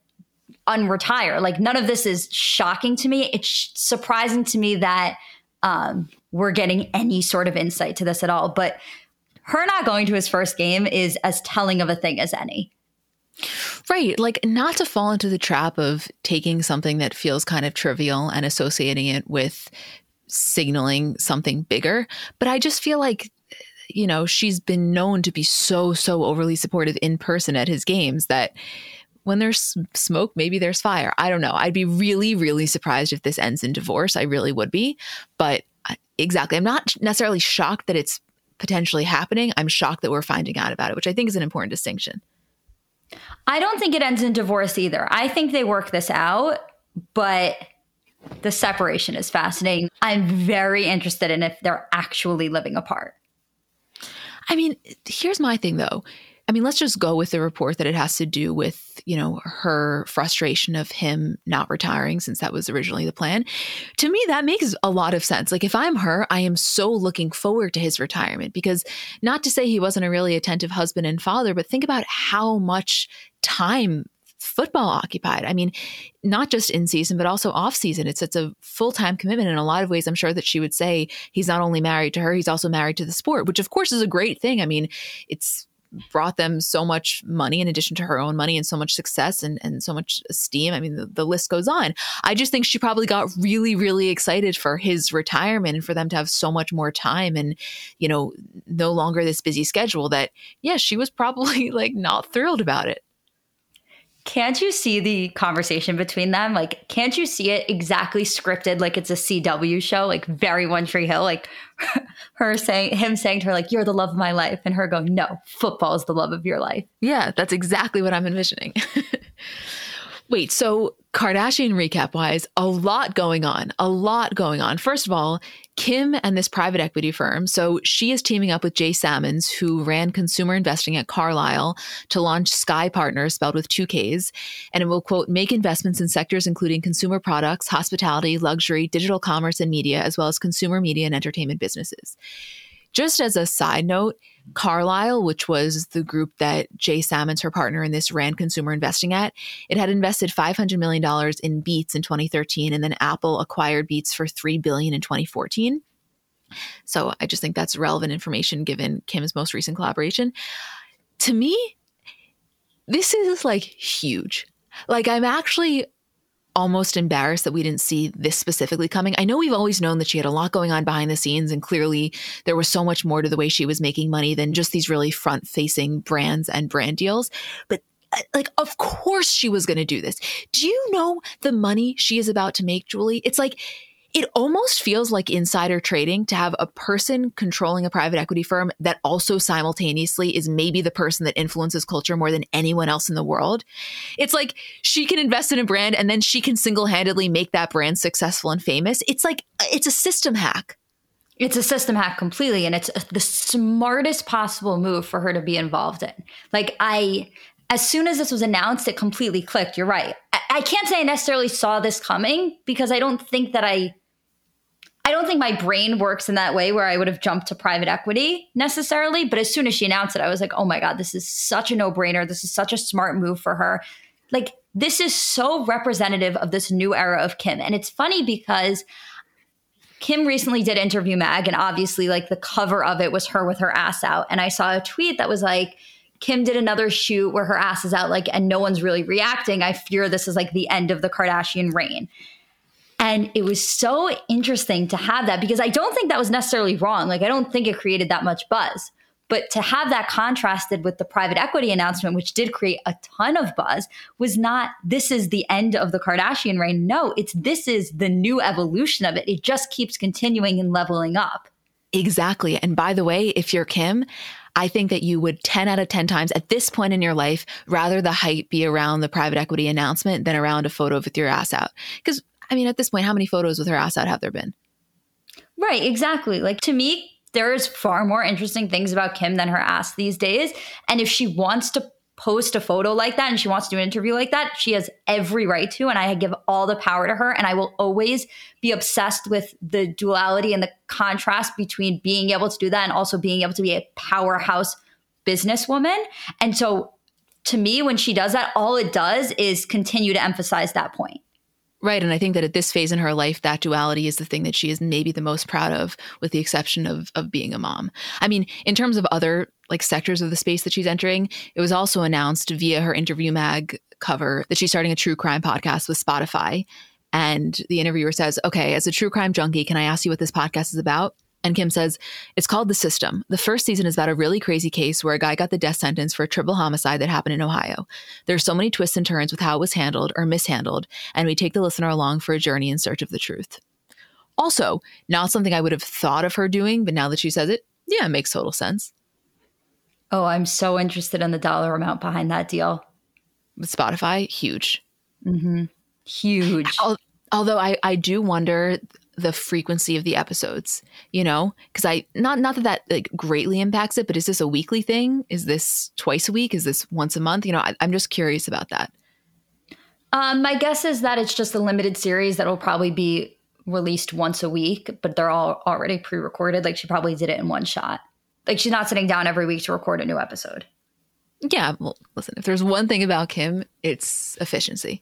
unretire. Like none of this is shocking to me. It's surprising to me that um, we're getting any sort of insight to this at all. But her not going to his first game is as telling of a thing as any. Right. Like, not to fall into the trap of taking something that feels kind of trivial and associating it with signaling something bigger. But I just feel like, you know, she's been known to be so, so overly supportive in person at his games that when there's smoke, maybe there's fire. I don't know. I'd be really, really surprised if this ends in divorce. I really would be. But uh, exactly, I'm not necessarily shocked that it's potentially happening. I'm shocked that we're finding out about it, which I think is an important distinction. I don't think it ends in divorce either. I think they work this out, but the separation is fascinating. I'm very interested in if they're actually living apart. I mean, here's my thing though. I mean, let's just go with the report that it has to do with, you know, her frustration of him not retiring since that was originally the plan. To me, that makes a lot of sense. Like, if I'm her, I am so looking forward to his retirement because not to say he wasn't a really attentive husband and father, but think about how much time football occupied. I mean, not just in season, but also off season. It's it's a full time commitment. In a lot of ways, I'm sure that she would say he's not only married to her, he's also married to the sport, which of course is a great thing. I mean, it's brought them so much money in addition to her own money and so much success and, and so much esteem. I mean, the, the list goes on. I just think she probably got really, really excited for his retirement and for them to have so much more time and, you know, no longer this busy schedule that, yeah, she was probably like not thrilled about it can't you see the conversation between them? Like, can't you see it exactly scripted like it's a CW show, like very One Tree Hill? Like her saying, him saying to her, like, you're the love of my life. And her going, no, football is the love of your life. Yeah, that's exactly what I'm envisioning. Wait, so Kardashian recap wise, a lot going on, a lot going on. First of all, Kim and this private equity firm. So she is teaming up with Jay Sammons, who ran consumer investing at Carlyle, to launch SKKY Partners, spelled with two Ks. And it will, quote, make investments in sectors including consumer products, hospitality, luxury, digital commerce, and media, as well as consumer media and entertainment businesses. Just as a side note, Carlyle, which was the group that Jay Sammons, her partner in this, ran consumer investing at, it had invested $500 million in Beats in 2013, and then Apple acquired Beats for 3 billion in 2014. So I just think that's relevant information given Kim's most recent collaboration. To me, this is like huge. Like I'm actually almost embarrassed that we didn't see this specifically coming. I know we've always known that she had a lot going on behind the scenes, and clearly there was so much more to the way she was making money than just these really front facing brands and brand deals. But uh, like, of course she was going to do this. Do you know the money she is about to make, Julie? It's like, it almost feels like insider trading to have a person controlling a private equity firm that also simultaneously is maybe the person that influences culture more than anyone else in the world. It's like she can invest in a brand and then she can single handedly make that brand successful and famous. It's like, it's a system hack. It's a system hack completely. And it's the smartest possible move for her to be involved in. Like, I, as soon as this was announced, it completely clicked. You're right. I, can't say I necessarily saw this coming because I don't think that I I don't think my brain works in that way where I would have jumped to private equity necessarily. But as soon as she announced it, I was like, oh my God, this is such a no brainer. This is such a smart move for her. Like, this is so representative of this new era of Kim. And it's funny because Kim recently did Interview Mag, and obviously, like, the cover of it was her with her ass out. And I saw a tweet that was like, Kim did another shoot where her ass is out, like, and no one's really reacting. I fear this is like the end of the Kardashian reign. And it was so interesting to have that because I don't think that was necessarily wrong. Like, I don't think it created that much buzz. But to have that contrasted with the private equity announcement, which did create a ton of buzz, was not this is the end of the Kardashian reign. No, it's this is the new evolution of it. It just keeps continuing and leveling up. Exactly. And by the way, if you're Kim, I think that you would 10 out of 10 times at this point in your life rather the hype be around the private equity announcement than around a photo with your ass out. Because I mean, at this point, how many photos with her ass out have there been? Right, exactly. Like to me, there's far more interesting things about Kim than her ass these days. And if she wants to post a photo like that and she wants to do an interview like that, she has every right to. And I give all the power to her. And I will always be obsessed with the duality and the contrast between being able to do that and also being able to be a powerhouse businesswoman. And so to me, when she does that, all it does is continue to emphasize that point. Right. And I think that at this phase in her life, that duality is the thing that she is maybe the most proud of, with the exception of, of being a mom. I mean, in terms of other like sectors of the space that she's entering, it was also announced via her interview mag cover that she's starting a true crime podcast with Spotify. And the interviewer says, Okay, as a true crime junkie, can I ask you what this podcast is about? And Kim says, It's called The System. The first season is about a really crazy case where a guy got the death sentence for a triple homicide that happened in Ohio. There's so many twists and turns with how it was handled or mishandled, and we take the listener along for a journey in search of the truth. Also, not something I would have thought of her doing, but now that she says it, yeah, it makes total sense. Oh, I'm so interested in the dollar amount behind that deal. With Spotify, huge. Mm-hmm. Huge. Although I, I do wonder the frequency of the episodes you know? Because i not not that that like greatly impacts it but is this a weekly thing? Is this twice a week? Is this once a month? You know I, i'm just curious about that. Um my guess is that it's just a limited series that will probably be released once a week but they're all already pre-recorded. Like she probably did it in one shot. Like she's not sitting down every week to record a new episode. Yeah, well, listen, if there's one thing about Kim, it's efficiency.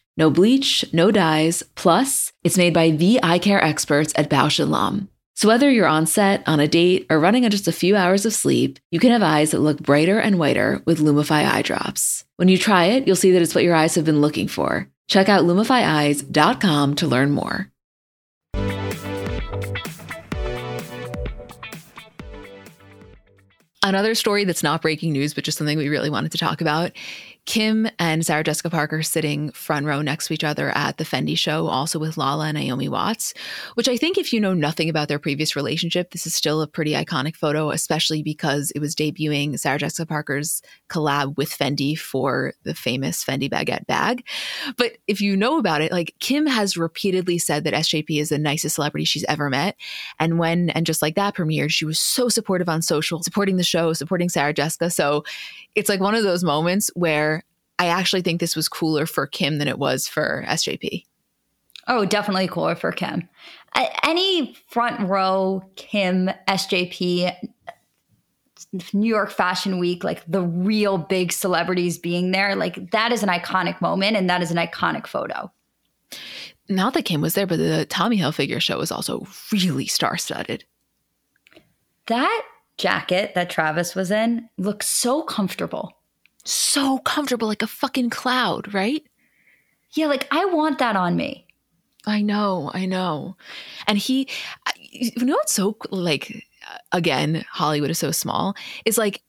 No bleach, no dyes. Plus, it's made by the eye care experts at Bausch & Lomb. So whether you're on set, on a date, or running on just a few hours of sleep, you can have eyes that look brighter and whiter with Lumify eye drops. When you try it, you'll see that it's what your eyes have been looking for. Check out lumifyeyes.com to learn more. Another story that's not breaking news, but just something we really wanted to talk about Kim and Sarah Jessica Parker sitting front row next to each other at the Fendi show, also with Lala and Naomi Watts, which I think if you know nothing about their previous relationship, this is still a pretty iconic photo, especially because it was debuting Sarah Jessica Parker's collab with Fendi for the famous Fendi baguette bag. But if you know about it, like Kim has repeatedly said that SJP is the nicest celebrity she's ever met. And when and just like that premiered, she was so supportive on social, supporting the show, supporting Sarah Jessica. So it's like one of those moments where I actually think this was cooler for Kim than it was for SJP. Oh, definitely cooler for Kim. Any front row Kim SJP New York Fashion Week, like the real big celebrities being there, like that is an iconic moment and that is an iconic photo. Not that Kim was there, but the Tommy Hilfiger show was also really star studded. That jacket that Travis was in looks so comfortable. So comfortable, like a fucking cloud, right? Yeah, like I want that on me. I know, I know. And he, you know what's so, like, again, Hollywood is so small, It's like,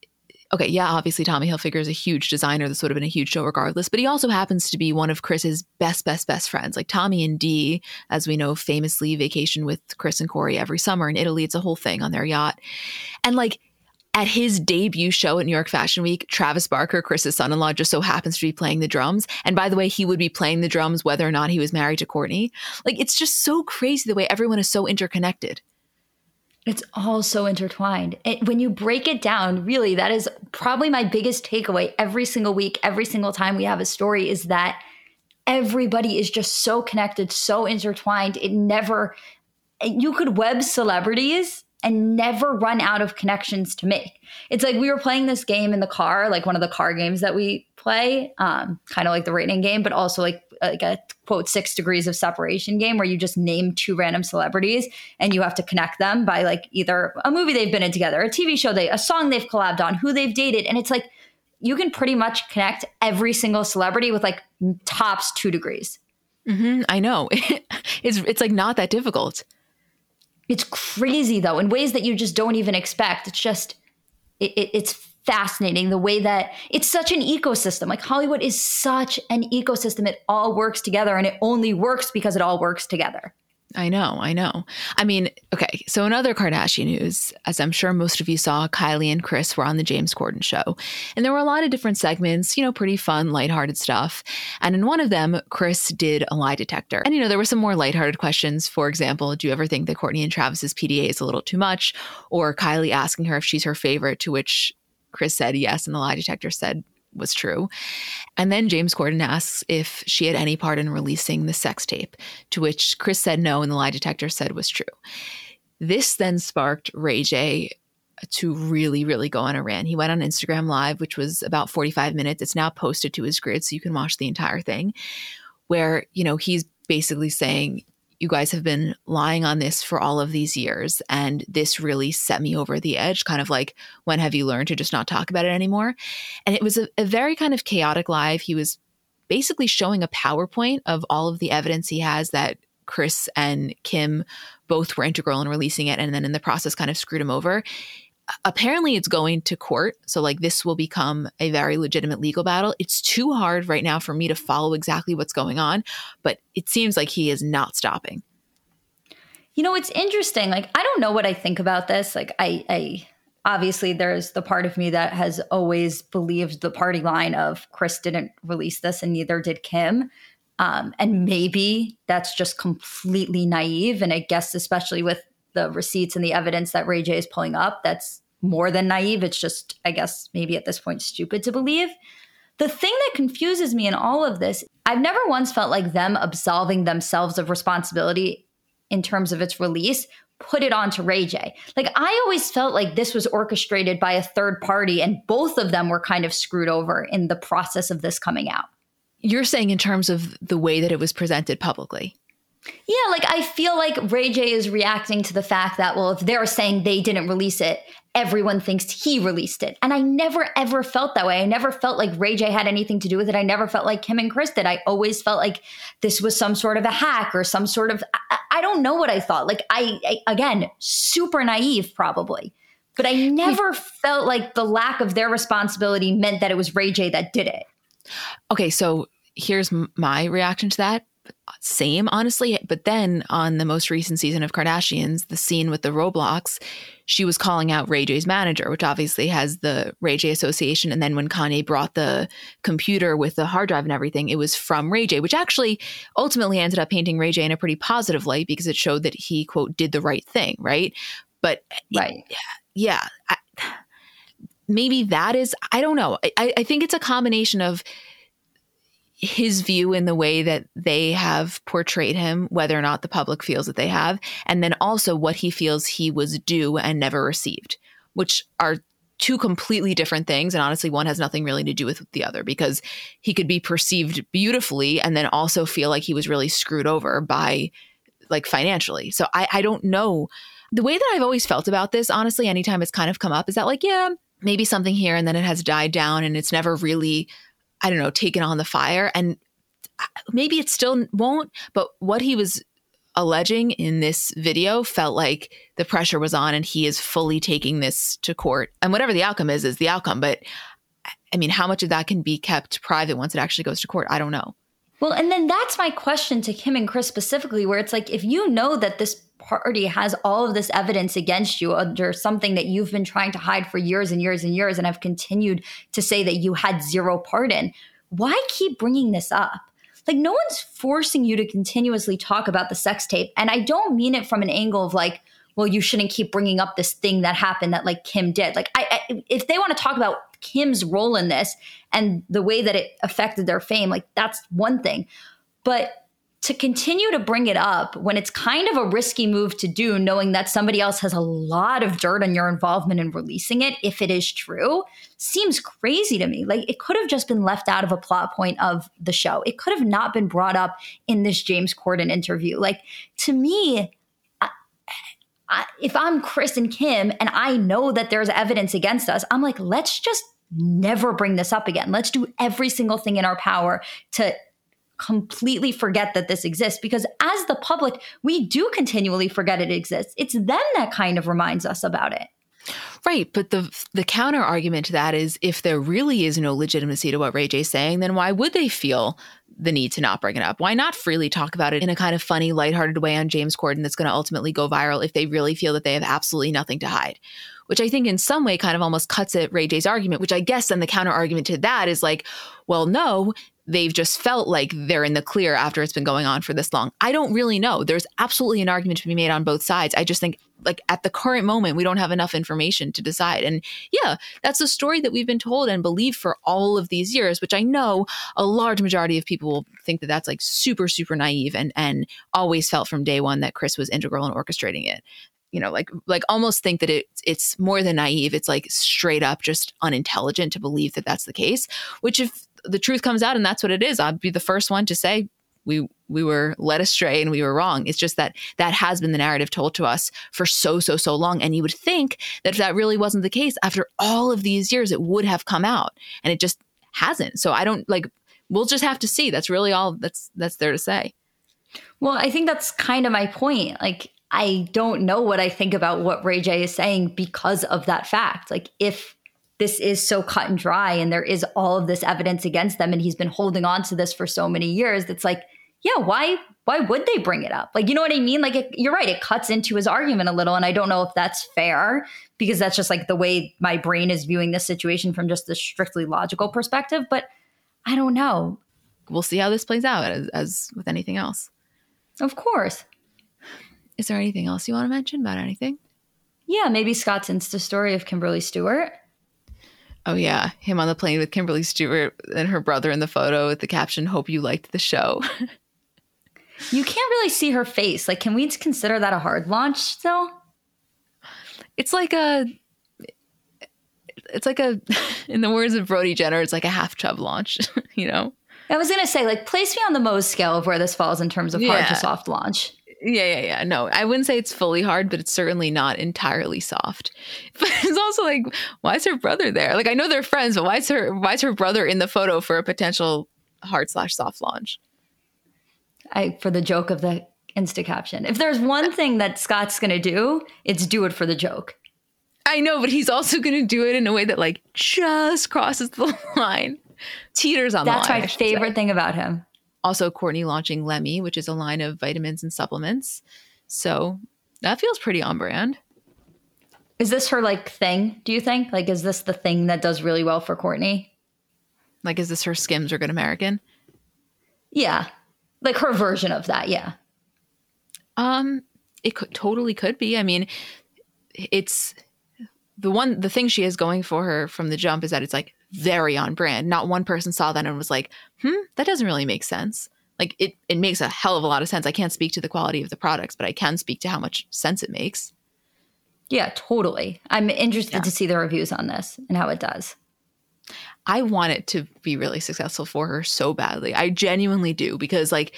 okay, yeah, obviously Tommy Hilfiger is a huge designer. This would have been a huge show regardless, but he also happens to be one of Kris's best, best, best friends. Like Tommy and Dee, as we know, famously vacation with Kris and Corey every summer in Italy. It's a whole thing on their yacht. And like at his debut show at New York Fashion Week, Travis Barker, Kris's son in law, just so happens to be playing the drums. And by the way, he would be playing the drums whether or not he was married to Kourtney. Like it's just so crazy the way everyone is so interconnected. It's all so intertwined. It, when you break it down, really, that is probably my biggest takeaway every single week, every single time we have a story is that everybody is just so connected, so intertwined. It never, you could web celebrities and never run out of connections to make. It's like we were playing this game in the car, like one of the car games that we play, um, kind of like the rating game, but also like like a quote six degrees of separation game where you just name two random celebrities and you have to connect them by like either a movie they've been in together, a TV show they, a song they've collabed on, who they've dated, and it's like you can pretty much connect every single celebrity with like tops two degrees. Mm-hmm, I know. it's it's like not that difficult. It's crazy though, in ways that you just don't even expect. It's just it, it, it's fascinating the way that it's such an ecosystem. Like Hollywood is such an ecosystem. It all works together and it only works because it all works together. I know, I know. I mean, okay, so in other Kardashian news, as I'm sure most of you saw, Kylie and Kris were on the James Corden show. And there were a lot of different segments, you know, pretty fun, lighthearted stuff. And in one of them, Kris did a lie detector. And, you know, there were some more lighthearted questions. For example, do you ever think that Kourtney and Travis's PDA is a little too much? Or Kylie asking her if she's her favorite, to which Kris said yes, and the lie detector said was true. And then James Corden asks if she had any part in releasing the sex tape, to which Kris said no, and the lie detector said was true. This then sparked Ray J to really, really go on a rant. He went on Instagram Live, which was about 45 minutes. It's now posted to his grid, so you can watch the entire thing, where, you know, he's basically saying, you guys have been lying on this for all of these years and this really set me over the edge kind of like when have you learned to just not talk about it anymore? And it was a, a very kind of chaotic live he was basically showing a powerpoint of all of the evidence he has that Kris and kim both were integral in releasing it and then in the process kind of screwed him over apparently it's going to court so like this will become a very legitimate legal battle. It's too hard right now for me to follow exactly what's going on but it seems like he is not stopping. You know it's interesting like i don't know what i think about this like i i obviously there's the part of me that has always believed the party line of Kris didn't release this and neither did kim um, and maybe that's just completely naive and i guess especially with the receipts and the evidence that Ray J is pulling up, that's more than naive. It's just, I guess, maybe at this point, stupid to believe. The thing that confuses me in all of this, I've never once felt like them absolving themselves of responsibility in terms of its release put it on to Ray J. Like I always felt like this was orchestrated by a third party and both of them were kind of screwed over in the process of this coming out. You're saying in terms of the way that it was presented publicly. Yeah, like I feel like Ray J is reacting to the fact that, well, if they're saying they didn't release it, everyone thinks he released it. And I never ever felt that way. I never felt like Ray J had anything to do with it. I never felt like Kim and Kris did. I always felt like this was some sort of a hack or some sort of, I, I don't know what I thought. Like, I, I, again, super naive probably. But I never felt like the lack of their responsibility meant that it was Ray J that did it. Okay, so here's my reaction to that same, honestly. But then on the most recent season of Kardashians, the scene with the Roblox, she was calling out Ray J's manager, which obviously has the Ray J Association. And then when Kanye brought the computer with the hard drive and everything, it was from Ray J, which actually ultimately ended up painting Ray J in a pretty positive light because it showed that he, quote, did the right thing, right? But eh, right. yeah, I, maybe that is, I don't know. I, I think it's a combination of his view in the way that they have portrayed him, whether or not the public feels that they have, and then also what he feels he was due and never received, which are two completely different things. And honestly, one has nothing really to do with the other because he could be perceived beautifully and then also feel like he was really screwed over by like financially. So I, I don't know. The way that I've always felt about this, honestly, anytime it's kind of come up, is that like, yeah, maybe something here and then it has died down and it's never really I don't know, taken on the fire. And uh, maybe it still won't, but what he was alleging in this video felt like the pressure was on and he is fully taking this to court. And whatever the outcome is, is the outcome. But I mean, how much of that can be kept private once it actually goes to court? I don't know. Well, and then that's my question to Kim and Kris specifically, where it's like, if you know that this party has all of this evidence against you under something that you've been trying to hide for years and years and years and have continued to say that you had zero part in, why keep bringing this up? Like, no one's forcing you to continuously talk about the sex tape. And I don't mean it from an angle of like, well, you shouldn't keep bringing up this thing that happened that like Kim did. Like, I, I if they want to talk about Kim's role in this and the way that it affected their fame, like that's one thing. But to continue to bring it up when it's kind of a risky move to do, knowing that somebody else has a lot of dirt on your involvement in releasing it, if it is true, seems crazy to me. Like it could have just been left out of a plot point of the show. It could have not been brought up in this James Corden interview. Like to me, I, if I'm Kris and Kim and I know that there's evidence against us, I'm like, let's just never bring this up again. Let's do every single thing in our power to completely forget that this exists because as the public, we do continually forget it exists. It's them that kind of reminds us about it. Right, but the the counter argument to that is if there really is no legitimacy to what Ray J's saying, then why would they feel the need to not bring it up? Why not freely talk about it in a kind of funny, lighthearted way on James Corden that's going to ultimately go viral if they really feel that they have absolutely nothing to hide? Which I think in some way kind of almost cuts at Ray J's argument, which I guess then the counter argument to that is like, well, no, they've just felt like they're in the clear after it's been going on for this long. I don't really know. There's absolutely an argument to be made on both sides. I just think like at the current moment we don't have enough information to decide. And yeah, that's a story that we've been told and believed for all of these years, which I know a large majority of people will think that that's like super super naive and and always felt from day one that Kris was integral in orchestrating it you know like like almost think that it it's more than naive it's like straight up just unintelligent to believe that that's the case which if the truth comes out and that's what it is, I'd be the first one to say we we were led astray and we were wrong. It's just that that has been the narrative told to us for so so so long and you would think that if that really wasn't the case after all of these years it would have come out and it just hasn't. So I don't like we'll just have to see. That's really all that's that's there to say. Well, I think that's kind of my point. Like I don't know what I think about what Ray J is saying because of that fact. Like if this is so cut and dry and there is all of this evidence against them and he's been holding on to this for so many years that's like yeah why why would they bring it up? Like you know what i mean? Like it, you're right it cuts into his argument a little and i don't know if that's fair because that's just like the way my brain is viewing this situation from just the strictly logical perspective but i don't know. We'll see how this plays out as, as with anything else. Of course. Is there anything else you want to mention about anything? Yeah maybe scott's insta story of kimberly stewart Oh yeah, him on the plane with Kimberly Stewart and her brother in the photo with the caption "Hope you liked the show." you can't really see her face. Like, can we consider that a hard launch still? It's like a, it's like a, in the words of Brody Jenner, it's like a half chub launch. you know. I was gonna say, like, place me on the Mohs scale of where this falls in terms of yeah. hard to soft launch. Yeah, yeah, yeah. No, I wouldn't say it's fully hard, but it's certainly not entirely soft. But it's also like, why is her brother there? Like, I know they're friends, but why is her why is her brother in the photo for a potential hard slash soft launch? I for the joke of the Insta caption. If there's one thing that Scott's gonna do, it's do it for the joke. I know, but he's also gonna do it in a way that like just crosses the line, teeters on That's the line. That's my favorite say. thing about him. Also, Kourtney launching Lemme, which is a line of vitamins and supplements. So that feels pretty on brand. Is this her like thing? Do you think? Like, is this the thing that does really well for Kourtney? Like, is this her Skims or Good American? Yeah, like her version of that. Yeah. Um, it could totally could be. I mean, it's the one the thing she is going for her from the jump is that it's like very on brand. Not one person saw that and was like, "Hmm, that doesn't really make sense." Like it it makes a hell of a lot of sense. I can't speak to the quality of the products, but I can speak to how much sense it makes. Yeah, totally. I'm interested yeah. to see the reviews on this and how it does. I want it to be really successful for her so badly. I genuinely do because like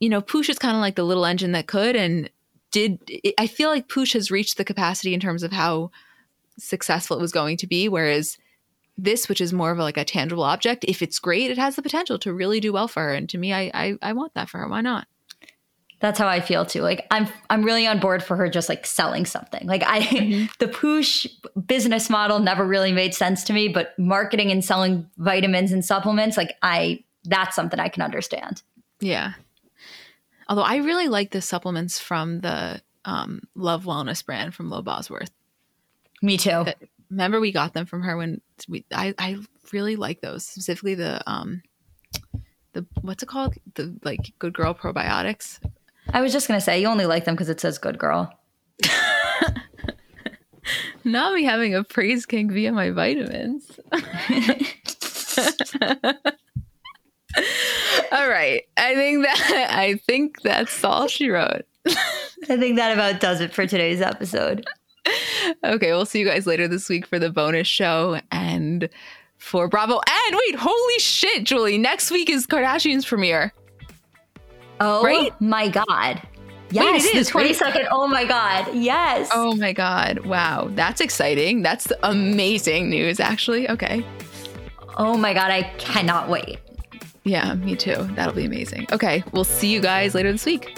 you know, Poosh is kind of like the little engine that could and did I feel like Poosh has reached the capacity in terms of how successful it was going to be whereas this which is more of like a tangible object if it's great it has the potential to really do well for her and to me I, I i want that for her why not that's how I feel too. Like I'm I'm really on board for her just like selling something. Like I mm-hmm. the Poosh business model never really made sense to me, but marketing and selling vitamins and supplements, like I that's something I can understand. Yeah. Although I really like the supplements from the um, Love Wellness brand from Lo Bosworth. Me too. Remember we got them from her when we I, I really like those specifically the um the what's it called? The like good girl probiotics. I was just gonna say you only like them because it says good girl. Not me having a praise king via my vitamins. All right. I think that i think that's all she wrote. I think that about does it for today's episode okay, we'll see you guys later this week for the bonus show and for Bravo. And wait, holy shit, Julie, next week is Kardashian's premiere. Oh right? my god. Yes, Wait, it is. the 22nd. Oh my God. Yes. Oh my God. Wow. That's exciting. That's amazing news, actually. Okay. Oh my God. I cannot wait. Yeah, me too. That'll be amazing. Okay. We'll see you guys later this week.